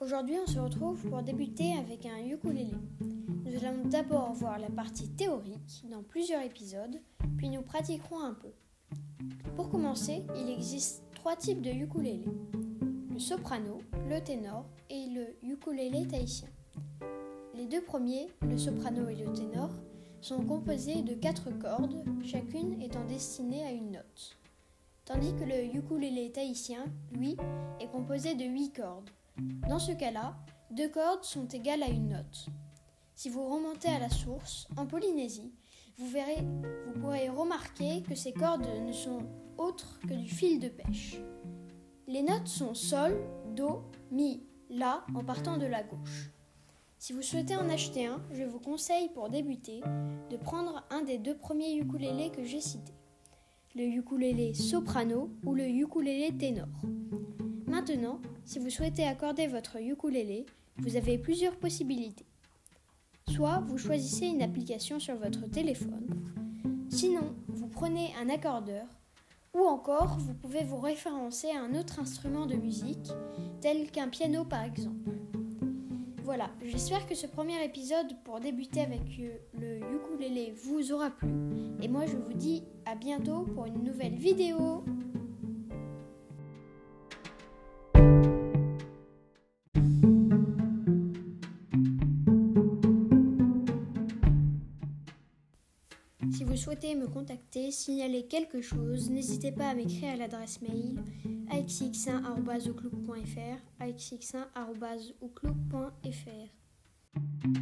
Aujourd'hui, on se retrouve pour débuter avec un ukulélé. Nous allons d'abord voir la partie théorique dans plusieurs épisodes, puis nous pratiquerons un peu. Pour commencer, il existe trois types de ukulélé le soprano, le ténor et le ukulélé tahitien. Les deux premiers, le soprano et le ténor, sont composés de quatre cordes, chacune étant destinée à une note. Tandis que le ukulélé tahitien, lui, est composé de huit cordes. Dans ce cas-là, deux cordes sont égales à une note. Si vous remontez à la source, en Polynésie, vous, pourrez remarquer que ces cordes ne sont autres que du fil de pêche. Les notes sont Sol, Do, Mi, La en partant de la gauche. Si vous souhaitez en acheter un, je vous conseille pour débuter de prendre un des deux premiers ukulélés que j'ai cités, le ukulélé soprano ou le ukulélé ténor. Maintenant, si vous souhaitez accorder votre ukulélé, vous avez plusieurs possibilités. Soit vous choisissez une application sur votre téléphone, sinon vous prenez un accordeur, ou encore vous pouvez vous référencer à un autre instrument de musique, tel qu'un piano par exemple. Voilà, j'espère que ce premier épisode pour débuter avec le ukulélé vous aura plu, et moi je vous dis à bientôt pour une nouvelle vidéo. Si vous souhaitez me contacter, signaler quelque chose, n'hésitez pas à m'écrire à l'adresse mail axx1.outlook.fr axx1.outlook.fr